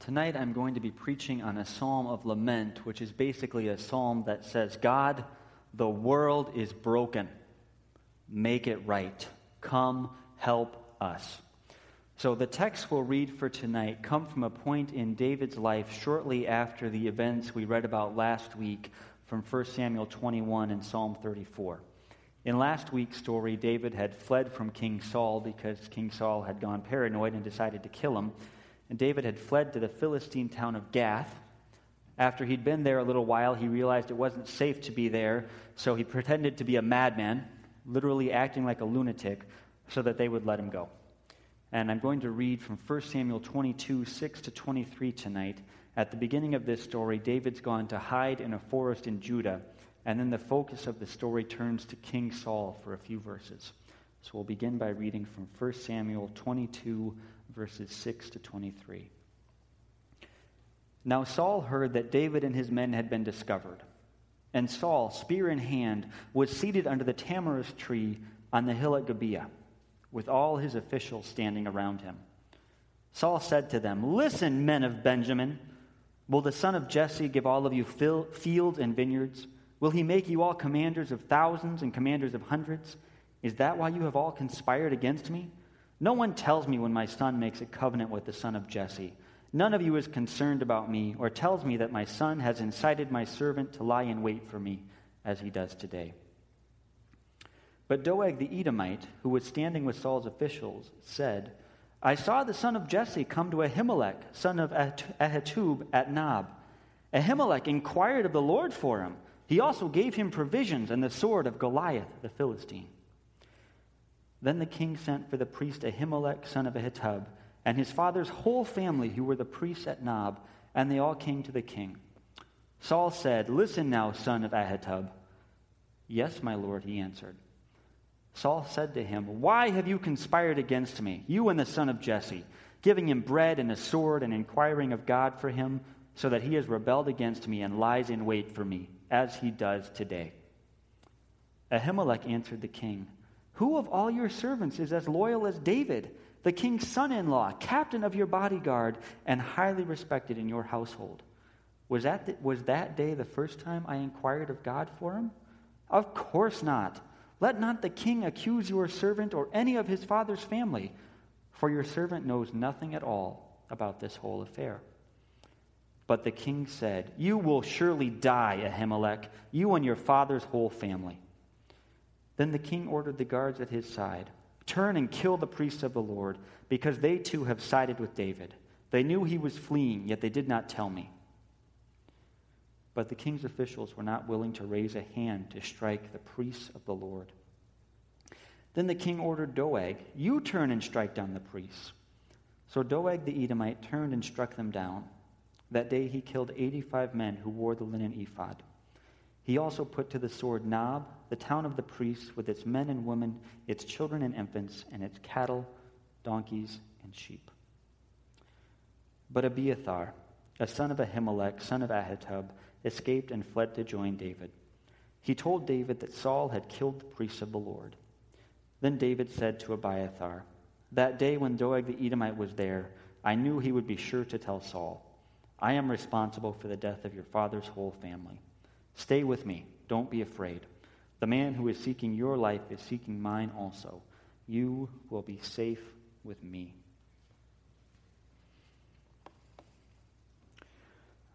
Tonight I'm going to be preaching on a psalm of lament, which is basically a psalm that says, God, the world is broken. Make it right. Come help us. So the text we'll read for tonight come from a point in David's life shortly after the events we read about last week from 1 Samuel 21 and Psalm 34. In last week's story, David had fled from King Saul because King Saul had gone paranoid and decided to kill him. And David had fled to the Philistine town of Gath. After he'd been there a little while, he realized it wasn't safe to be there, so he pretended to be a madman, literally acting like a lunatic, so that they would let him go. And I'm going to read from 1 Samuel 22, 6 to 23 tonight. At the beginning of this story, David's gone to hide in a forest in Judah, and then the focus of the story turns to King Saul for a few verses. So we'll begin by reading from 1 Samuel 22, verses 6 to 23. Now Saul heard that David and his men had been discovered. And Saul, spear in hand, was seated under the tamarisk tree on the hill at Gibeah, with all his officials standing around him. Saul said to them, Listen, men of Benjamin. Will the son of Jesse give all of you fields and vineyards? Will he make you all commanders of thousands and commanders of hundreds? Is that why you have all conspired against me? No one tells me when my son makes a covenant with the son of Jesse. None of you is concerned about me or tells me that my son has incited my servant to lie in wait for me, as he does today. But Doeg the Edomite, who was standing with Saul's officials, said, I saw the son of Jesse come to Ahimelech, son of Ahitub, at Nob. Ahimelech inquired of the Lord for him. He also gave him provisions and the sword of Goliath the Philistine. Then the king sent for the priest Ahimelech, son of Ahitub, and his father's whole family, who were the priests at Nob, and they all came to the king. Saul said, Listen now, son of Ahitub. Yes, my lord, he answered. Saul said to him, Why have you conspired against me, you and the son of Jesse, giving him bread and a sword and inquiring of God for him, so that he has rebelled against me and lies in wait for me, as he does today? Ahimelech answered the king, who of all your servants is as loyal as David, the king's son in law, captain of your bodyguard, and highly respected in your household? Was that, the, was that day the first time I inquired of God for him? Of course not. Let not the king accuse your servant or any of his father's family, for your servant knows nothing at all about this whole affair. But the king said, You will surely die, Ahimelech, you and your father's whole family. Then the king ordered the guards at his side Turn and kill the priests of the Lord, because they too have sided with David. They knew he was fleeing, yet they did not tell me. But the king's officials were not willing to raise a hand to strike the priests of the Lord. Then the king ordered Doeg, You turn and strike down the priests. So Doeg the Edomite turned and struck them down. That day he killed 85 men who wore the linen ephod. He also put to the sword Nob, the town of the priests, with its men and women, its children and infants, and its cattle, donkeys, and sheep. But Abiathar, a son of Ahimelech, son of Ahitub, escaped and fled to join David. He told David that Saul had killed the priests of the Lord. Then David said to Abiathar, That day when Doeg the Edomite was there, I knew he would be sure to tell Saul, I am responsible for the death of your father's whole family. Stay with me. Don't be afraid. The man who is seeking your life is seeking mine also. You will be safe with me.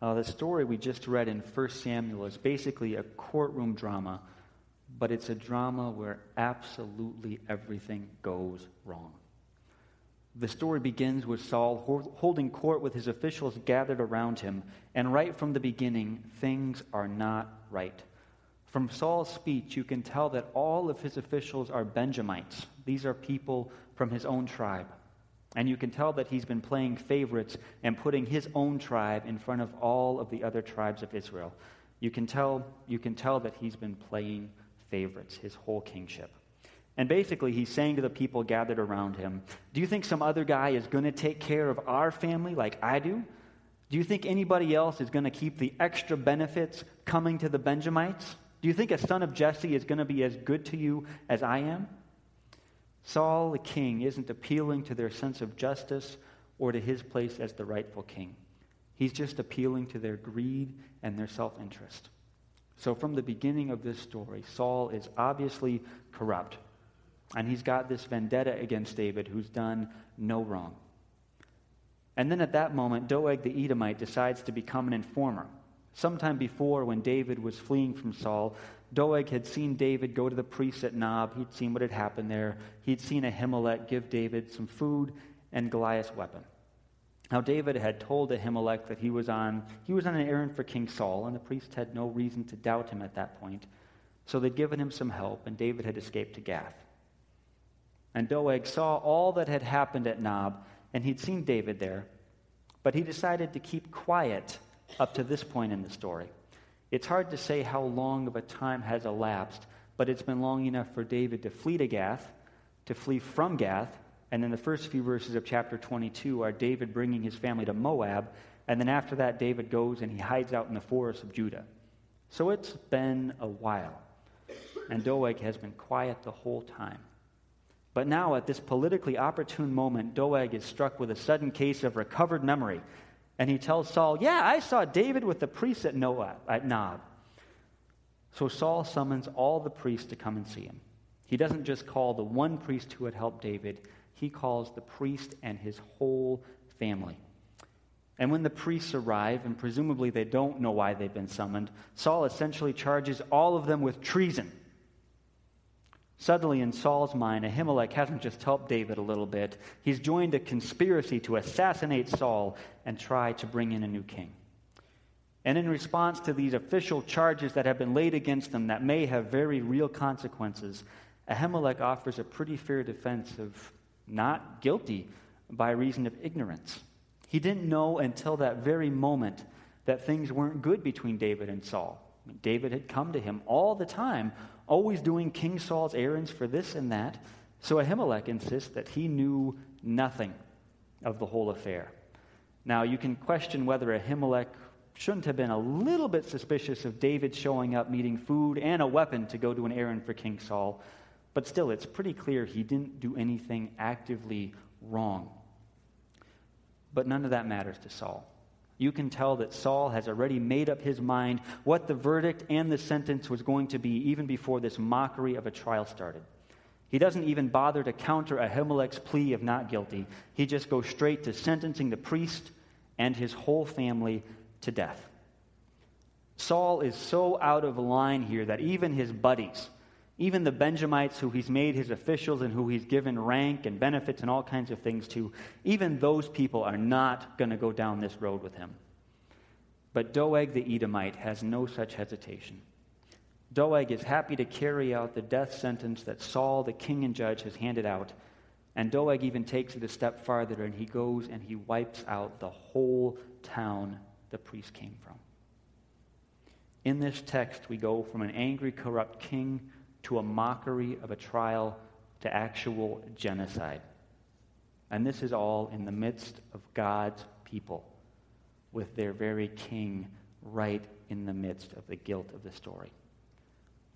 Uh, the story we just read in 1 Samuel is basically a courtroom drama, but it's a drama where absolutely everything goes wrong. The story begins with Saul holding court with his officials gathered around him, and right from the beginning, things are not right. From Saul's speech, you can tell that all of his officials are Benjamites. These are people from his own tribe. And you can tell that he's been playing favorites and putting his own tribe in front of all of the other tribes of Israel. You can tell, you can tell that he's been playing favorites his whole kingship. And basically, he's saying to the people gathered around him, Do you think some other guy is going to take care of our family like I do? Do you think anybody else is going to keep the extra benefits coming to the Benjamites? Do you think a son of Jesse is going to be as good to you as I am? Saul, the king, isn't appealing to their sense of justice or to his place as the rightful king. He's just appealing to their greed and their self interest. So, from the beginning of this story, Saul is obviously corrupt. And he's got this vendetta against David, who's done no wrong. And then at that moment, Doeg the Edomite decides to become an informer. Sometime before, when David was fleeing from Saul, Doeg had seen David go to the priest at Nob. He'd seen what had happened there. He'd seen Ahimelech give David some food and Goliath's weapon. Now David had told Ahimelech that he was on he was on an errand for King Saul, and the priest had no reason to doubt him at that point. So they'd given him some help, and David had escaped to Gath. And Doeg saw all that had happened at Nob, and he'd seen David there, but he decided to keep quiet up to this point in the story. It's hard to say how long of a time has elapsed, but it's been long enough for David to flee to Gath, to flee from Gath, and in the first few verses of chapter 22 are David bringing his family to Moab, and then after that, David goes and he hides out in the forest of Judah. So it's been a while, and Doeg has been quiet the whole time. But now, at this politically opportune moment, Doeg is struck with a sudden case of recovered memory. And he tells Saul, Yeah, I saw David with the priests at, Noah, at Nob. So Saul summons all the priests to come and see him. He doesn't just call the one priest who had helped David, he calls the priest and his whole family. And when the priests arrive, and presumably they don't know why they've been summoned, Saul essentially charges all of them with treason. Suddenly, in Saul's mind, Ahimelech hasn't just helped David a little bit, he's joined a conspiracy to assassinate Saul and try to bring in a new king. And in response to these official charges that have been laid against them that may have very real consequences, Ahimelech offers a pretty fair defense of not guilty by reason of ignorance. He didn't know until that very moment that things weren't good between David and Saul. David had come to him all the time, always doing King Saul's errands for this and that. So Ahimelech insists that he knew nothing of the whole affair. Now, you can question whether Ahimelech shouldn't have been a little bit suspicious of David showing up, needing food and a weapon to go to an errand for King Saul. But still, it's pretty clear he didn't do anything actively wrong. But none of that matters to Saul. You can tell that Saul has already made up his mind what the verdict and the sentence was going to be even before this mockery of a trial started. He doesn't even bother to counter Ahimelech's plea of not guilty. He just goes straight to sentencing the priest and his whole family to death. Saul is so out of line here that even his buddies, even the Benjamites who he's made his officials and who he's given rank and benefits and all kinds of things to, even those people are not going to go down this road with him. But Doeg the Edomite has no such hesitation. Doeg is happy to carry out the death sentence that Saul, the king and judge, has handed out. And Doeg even takes it a step farther and he goes and he wipes out the whole town the priest came from. In this text, we go from an angry, corrupt king to a mockery of a trial to actual genocide. And this is all in the midst of God's people, with their very king right in the midst of the guilt of the story.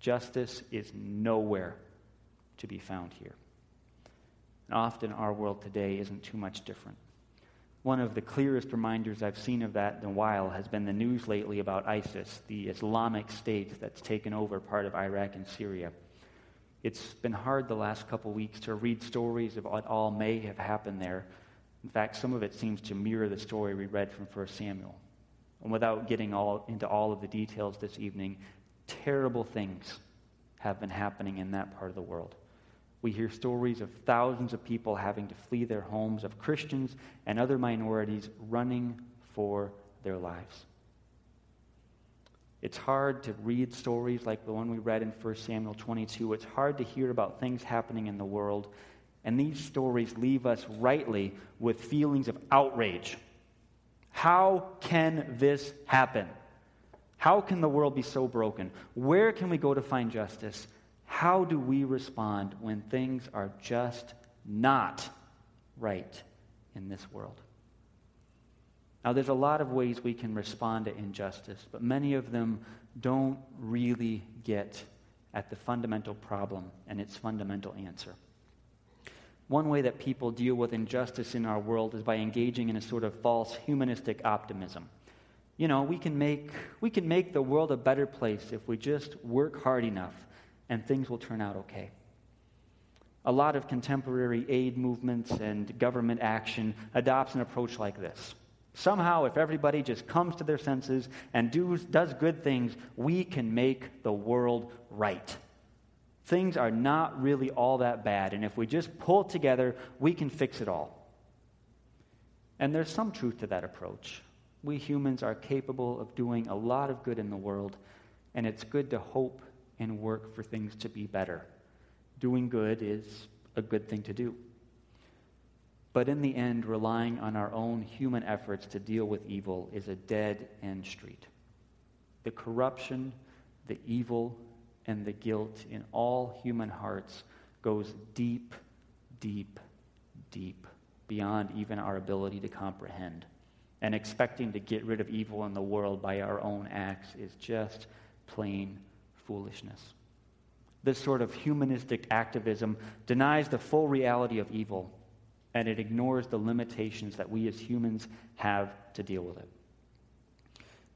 Justice is nowhere to be found here. And often our world today isn't too much different. One of the clearest reminders I've seen of that in a while has been the news lately about ISIS, the Islamic State that's taken over part of Iraq and Syria. It's been hard the last couple weeks to read stories of what all may have happened there. In fact, some of it seems to mirror the story we read from 1 Samuel. And without getting all, into all of the details this evening, terrible things have been happening in that part of the world. We hear stories of thousands of people having to flee their homes, of Christians and other minorities running for their lives. It's hard to read stories like the one we read in 1 Samuel 22. It's hard to hear about things happening in the world. And these stories leave us rightly with feelings of outrage. How can this happen? How can the world be so broken? Where can we go to find justice? How do we respond when things are just not right in this world? Now, there's a lot of ways we can respond to injustice, but many of them don't really get at the fundamental problem and its fundamental answer. one way that people deal with injustice in our world is by engaging in a sort of false humanistic optimism. You know, we can make, we can make the world a better place if we just work hard enough and things will turn out okay. A lot of contemporary aid movements and government action adopts an approach like this. Somehow, if everybody just comes to their senses and does, does good things, we can make the world right. Things are not really all that bad, and if we just pull together, we can fix it all. And there's some truth to that approach. We humans are capable of doing a lot of good in the world, and it's good to hope and work for things to be better. Doing good is a good thing to do. But in the end, relying on our own human efforts to deal with evil is a dead end street. The corruption, the evil, and the guilt in all human hearts goes deep, deep, deep beyond even our ability to comprehend. And expecting to get rid of evil in the world by our own acts is just plain foolishness. This sort of humanistic activism denies the full reality of evil and it ignores the limitations that we as humans have to deal with it.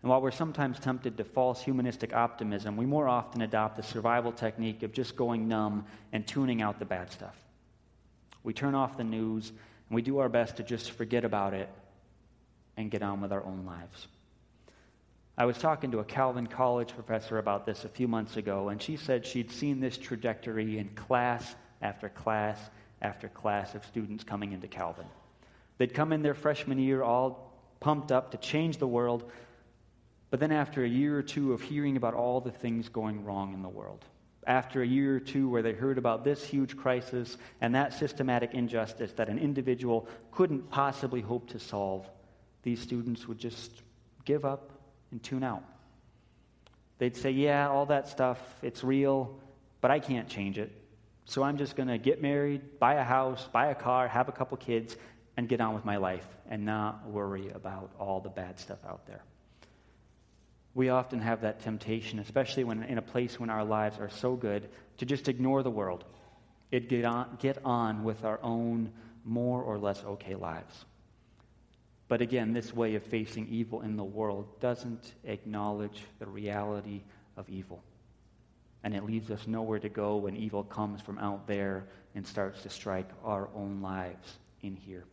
And while we're sometimes tempted to false humanistic optimism, we more often adopt the survival technique of just going numb and tuning out the bad stuff. We turn off the news and we do our best to just forget about it and get on with our own lives. I was talking to a Calvin College professor about this a few months ago, and she said she'd seen this trajectory in class after class after class of students coming into Calvin. They'd come in their freshman year all pumped up to change the world, but then after a year or two of hearing about all the things going wrong in the world, after a year or two where they heard about this huge crisis and that systematic injustice that an individual couldn't possibly hope to solve, these students would just give up and tune out. They'd say, Yeah, all that stuff, it's real, but I can't change it. So I'm just going to get married, buy a house, buy a car, have a couple kids, and get on with my life and not worry about all the bad stuff out there. We often have that temptation, especially when in a place when our lives are so good, to just ignore the world. It get on, get on with our own more or less okay lives. But again, this way of facing evil in the world doesn't acknowledge the reality of evil and it leaves us nowhere to go when evil comes from out there and starts to strike our own lives in here.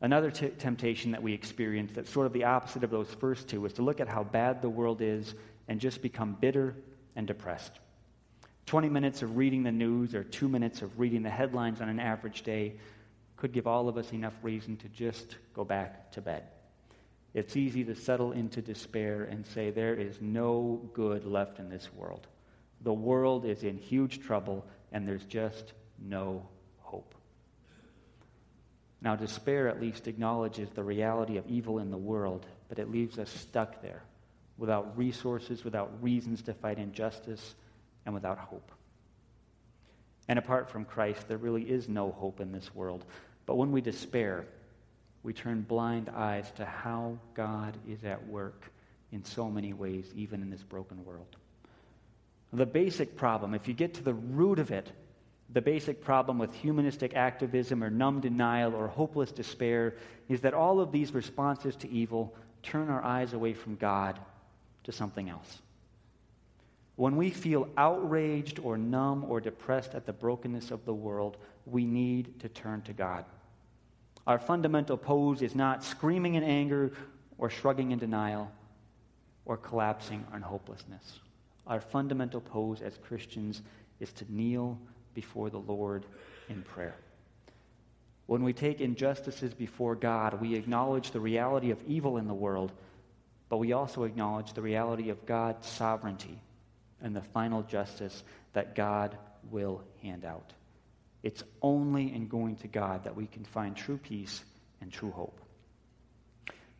Another t- temptation that we experience that's sort of the opposite of those first two is to look at how bad the world is and just become bitter and depressed. 20 minutes of reading the news or two minutes of reading the headlines on an average day could give all of us enough reason to just go back to bed. It's easy to settle into despair and say, There is no good left in this world. The world is in huge trouble, and there's just no hope. Now, despair at least acknowledges the reality of evil in the world, but it leaves us stuck there without resources, without reasons to fight injustice, and without hope. And apart from Christ, there really is no hope in this world. But when we despair, we turn blind eyes to how God is at work in so many ways, even in this broken world. The basic problem, if you get to the root of it, the basic problem with humanistic activism or numb denial or hopeless despair is that all of these responses to evil turn our eyes away from God to something else. When we feel outraged or numb or depressed at the brokenness of the world, we need to turn to God. Our fundamental pose is not screaming in anger or shrugging in denial or collapsing in hopelessness. Our fundamental pose as Christians is to kneel before the Lord in prayer. When we take injustices before God, we acknowledge the reality of evil in the world, but we also acknowledge the reality of God's sovereignty and the final justice that God will hand out. It's only in going to God that we can find true peace and true hope.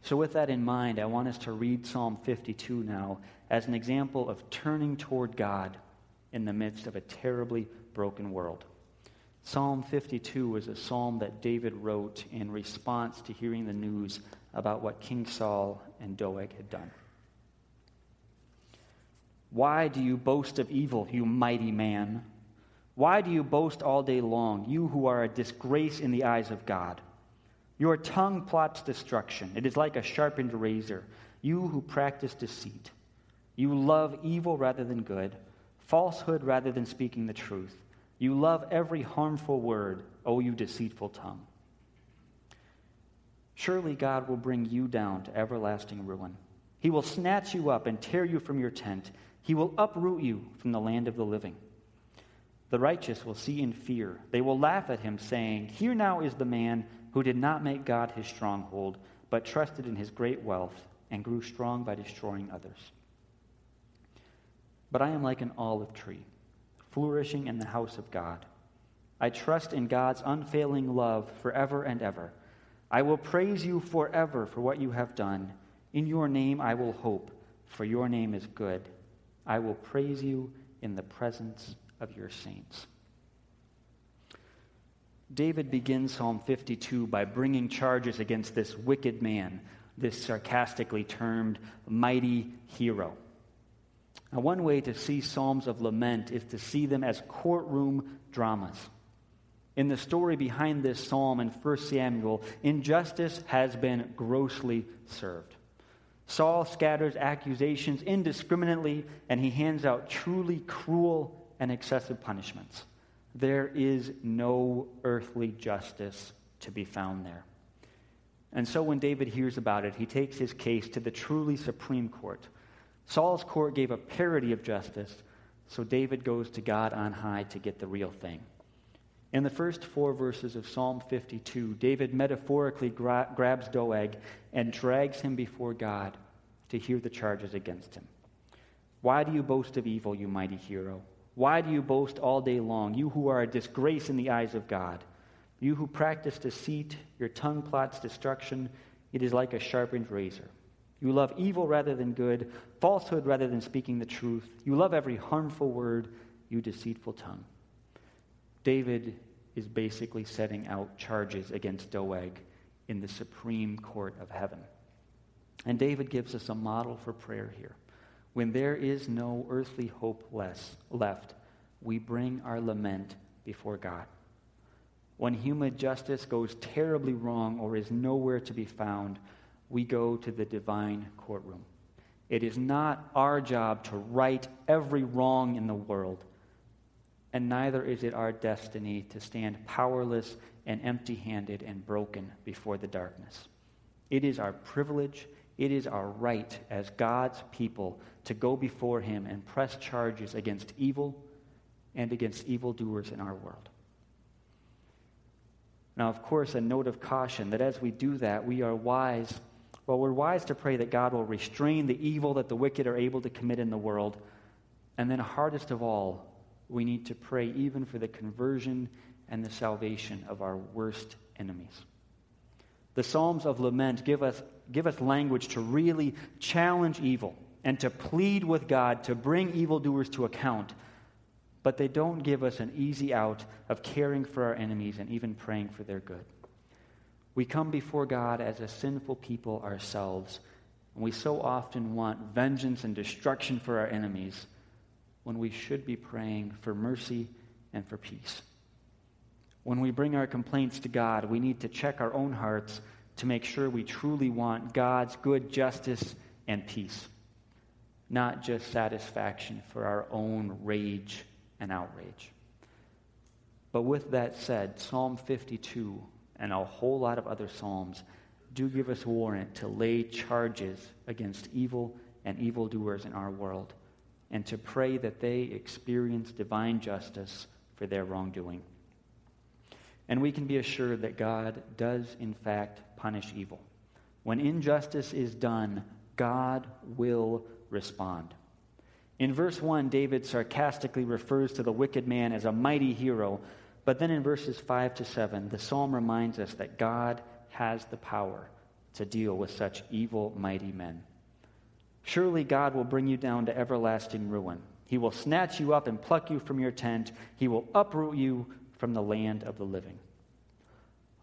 So, with that in mind, I want us to read Psalm 52 now as an example of turning toward God in the midst of a terribly broken world. Psalm 52 is a psalm that David wrote in response to hearing the news about what King Saul and Doeg had done. Why do you boast of evil, you mighty man? Why do you boast all day long, you who are a disgrace in the eyes of God? Your tongue plots destruction. It is like a sharpened razor. You who practice deceit. You love evil rather than good, falsehood rather than speaking the truth. You love every harmful word, O you deceitful tongue. Surely God will bring you down to everlasting ruin. He will snatch you up and tear you from your tent. He will uproot you from the land of the living. The righteous will see in fear. They will laugh at him, saying, Here now is the man who did not make God his stronghold, but trusted in his great wealth and grew strong by destroying others. But I am like an olive tree, flourishing in the house of God. I trust in God's unfailing love forever and ever. I will praise you forever for what you have done. In your name I will hope, for your name is good. I will praise you in the presence of your saints. David begins Psalm 52 by bringing charges against this wicked man, this sarcastically termed mighty hero. Now, one way to see Psalms of lament is to see them as courtroom dramas. In the story behind this psalm in 1 Samuel, injustice has been grossly served. Saul scatters accusations indiscriminately, and he hands out truly cruel and excessive punishments. There is no earthly justice to be found there. And so when David hears about it, he takes his case to the truly supreme court. Saul's court gave a parody of justice, so David goes to God on high to get the real thing. In the first four verses of Psalm 52, David metaphorically gra- grabs Doeg and drags him before God to hear the charges against him. Why do you boast of evil, you mighty hero? Why do you boast all day long, you who are a disgrace in the eyes of God? You who practice deceit, your tongue plots destruction. It is like a sharpened razor. You love evil rather than good, falsehood rather than speaking the truth. You love every harmful word, you deceitful tongue. David is basically setting out charges against Doeg in the supreme court of heaven. And David gives us a model for prayer here. When there is no earthly hope less, left, we bring our lament before God. When human justice goes terribly wrong or is nowhere to be found, we go to the divine courtroom. It is not our job to right every wrong in the world, and neither is it our destiny to stand powerless and empty handed and broken before the darkness. It is our privilege it is our right as God's people to go before Him and press charges against evil and against evildoers in our world. Now, of course, a note of caution that as we do that, we are wise. Well, we're wise to pray that God will restrain the evil that the wicked are able to commit in the world. And then, hardest of all, we need to pray even for the conversion and the salvation of our worst enemies. The Psalms of Lament give us, give us language to really challenge evil and to plead with God to bring evildoers to account, but they don't give us an easy out of caring for our enemies and even praying for their good. We come before God as a sinful people ourselves, and we so often want vengeance and destruction for our enemies when we should be praying for mercy and for peace. When we bring our complaints to God, we need to check our own hearts to make sure we truly want God's good justice and peace, not just satisfaction for our own rage and outrage. But with that said, Psalm 52 and a whole lot of other Psalms do give us warrant to lay charges against evil and evildoers in our world and to pray that they experience divine justice for their wrongdoing. And we can be assured that God does, in fact, punish evil. When injustice is done, God will respond. In verse 1, David sarcastically refers to the wicked man as a mighty hero, but then in verses 5 to 7, the psalm reminds us that God has the power to deal with such evil, mighty men. Surely God will bring you down to everlasting ruin. He will snatch you up and pluck you from your tent. He will uproot you from the land of the living.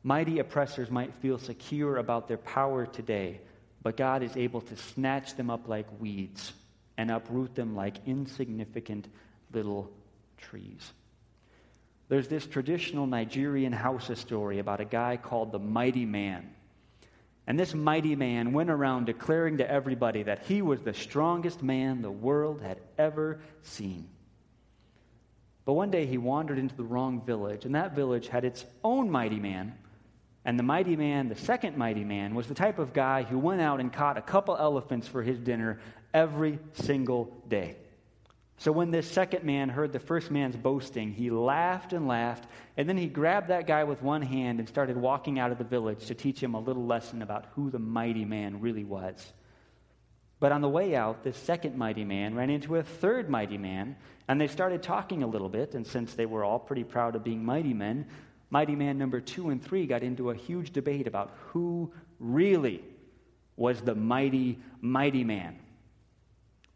Mighty oppressors might feel secure about their power today, but God is able to snatch them up like weeds and uproot them like insignificant little trees. there's this traditional Nigerian Hausa story about a guy called the Mighty Man. And this mighty man went around declaring to everybody that he was the strongest man the world had ever seen. But one day he wandered into the wrong village, and that village had its own mighty man. And the mighty man, the second mighty man, was the type of guy who went out and caught a couple elephants for his dinner every single day. So when this second man heard the first man's boasting, he laughed and laughed, and then he grabbed that guy with one hand and started walking out of the village to teach him a little lesson about who the mighty man really was. But on the way out, this second mighty man ran into a third mighty man, and they started talking a little bit, and since they were all pretty proud of being mighty men, mighty man number two and three got into a huge debate about who really was the mighty, mighty man.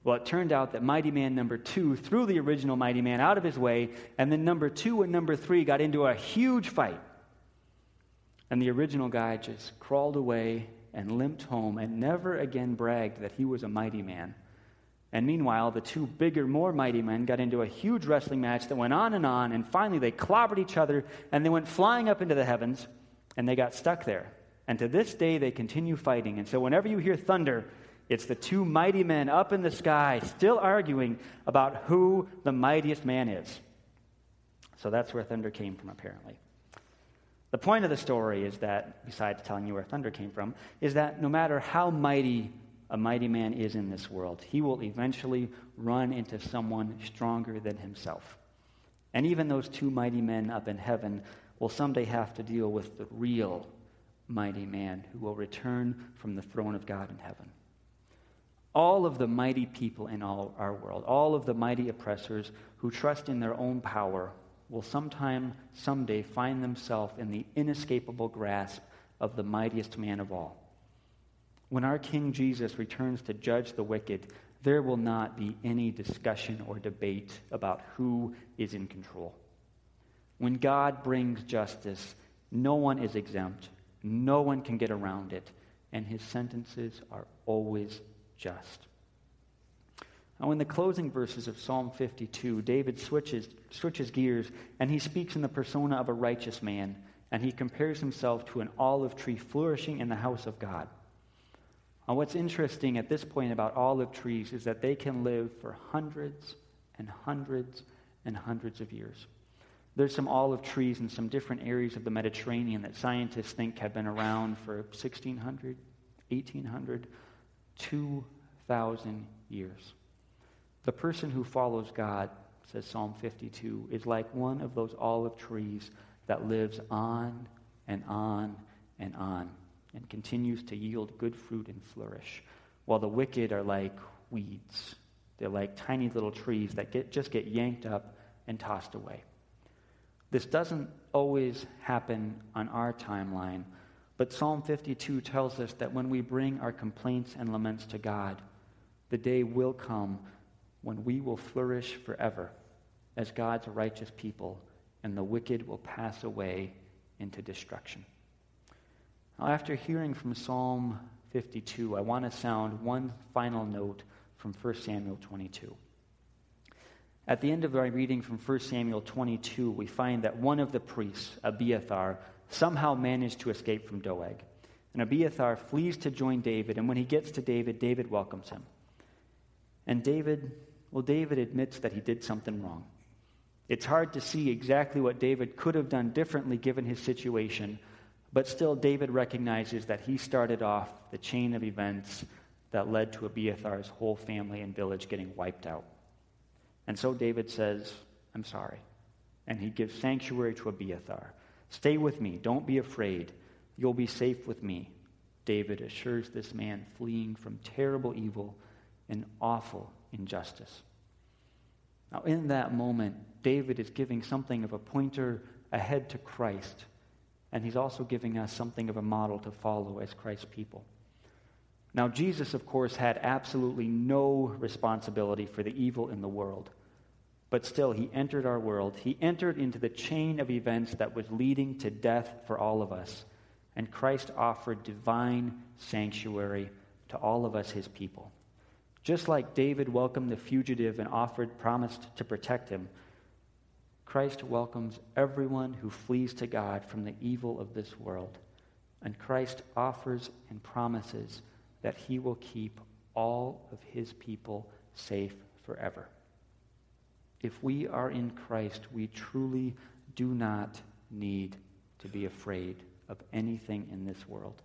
Well, it turned out that Mighty Man number two threw the original Mighty Man out of his way, and then number two and number three got into a huge fight. And the original guy just crawled away and limped home and never again bragged that he was a mighty man. And meanwhile, the two bigger, more mighty men got into a huge wrestling match that went on and on, and finally they clobbered each other and they went flying up into the heavens and they got stuck there. And to this day, they continue fighting. And so, whenever you hear thunder, it's the two mighty men up in the sky still arguing about who the mightiest man is. So that's where thunder came from, apparently. The point of the story is that, besides telling you where thunder came from, is that no matter how mighty a mighty man is in this world, he will eventually run into someone stronger than himself. And even those two mighty men up in heaven will someday have to deal with the real mighty man who will return from the throne of God in heaven all of the mighty people in all our world, all of the mighty oppressors who trust in their own power, will sometime, someday find themselves in the inescapable grasp of the mightiest man of all. When our King Jesus returns to judge the wicked, there will not be any discussion or debate about who is in control. When God brings justice, no one is exempt, no one can get around it, and his sentences are always just. Now, in the closing verses of Psalm 52, David switches, switches gears and he speaks in the persona of a righteous man, and he compares himself to an olive tree flourishing in the house of God. Now, what's interesting at this point about olive trees is that they can live for hundreds and hundreds and hundreds of years. There's some olive trees in some different areas of the Mediterranean that scientists think have been around for 1600, 1800, 2,000 years. The person who follows God, says Psalm 52, is like one of those olive trees that lives on and on and on and continues to yield good fruit and flourish, while the wicked are like weeds. They're like tiny little trees that get, just get yanked up and tossed away. This doesn't always happen on our timeline, but Psalm 52 tells us that when we bring our complaints and laments to God, the day will come when we will flourish forever as God's righteous people, and the wicked will pass away into destruction. Now, after hearing from Psalm 52, I want to sound one final note from 1 Samuel 22. At the end of our reading from 1 Samuel 22, we find that one of the priests, Abiathar, somehow managed to escape from Doeg. And Abiathar flees to join David, and when he gets to David, David welcomes him. And David, well, David admits that he did something wrong. It's hard to see exactly what David could have done differently given his situation, but still, David recognizes that he started off the chain of events that led to Abiathar's whole family and village getting wiped out. And so David says, I'm sorry. And he gives sanctuary to Abiathar. Stay with me. Don't be afraid. You'll be safe with me. David assures this man fleeing from terrible evil and awful injustice. Now, in that moment, David is giving something of a pointer ahead to Christ, and he's also giving us something of a model to follow as Christ's people. Now, Jesus, of course, had absolutely no responsibility for the evil in the world. But still, he entered our world. He entered into the chain of events that was leading to death for all of us. And Christ offered divine sanctuary to all of us, his people. Just like David welcomed the fugitive and offered, promised to protect him, Christ welcomes everyone who flees to God from the evil of this world. And Christ offers and promises that he will keep all of his people safe forever. If we are in Christ, we truly do not need to be afraid of anything in this world.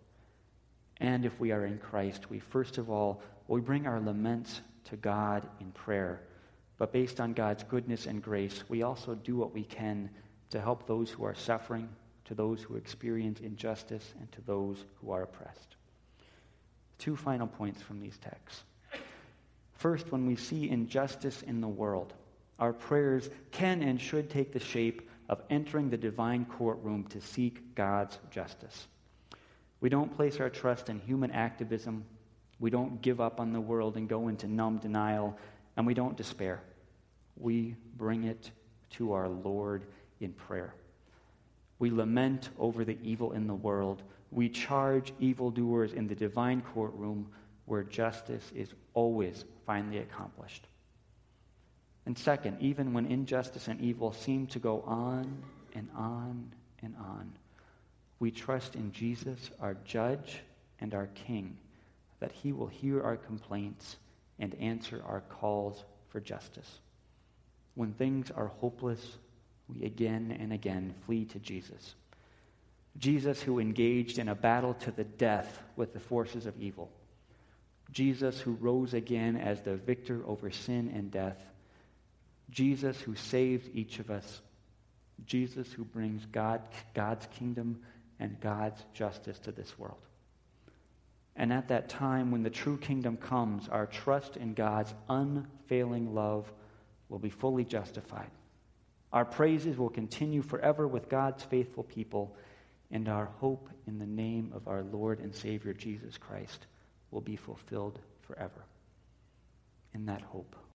And if we are in Christ, we first of all, we bring our laments to God in prayer. But based on God's goodness and grace, we also do what we can to help those who are suffering, to those who experience injustice, and to those who are oppressed. Two final points from these texts. First, when we see injustice in the world, our prayers can and should take the shape of entering the divine courtroom to seek God's justice. We don't place our trust in human activism. We don't give up on the world and go into numb denial, and we don't despair. We bring it to our Lord in prayer. We lament over the evil in the world. We charge evildoers in the divine courtroom where justice is always finally accomplished. And second, even when injustice and evil seem to go on and on and on, we trust in Jesus, our judge and our king, that he will hear our complaints and answer our calls for justice. When things are hopeless, we again and again flee to Jesus. Jesus, who engaged in a battle to the death with the forces of evil. Jesus, who rose again as the victor over sin and death. Jesus, who saves each of us. Jesus, who brings God, God's kingdom and God's justice to this world. And at that time, when the true kingdom comes, our trust in God's unfailing love will be fully justified. Our praises will continue forever with God's faithful people, and our hope in the name of our Lord and Savior Jesus Christ will be fulfilled forever. In that hope,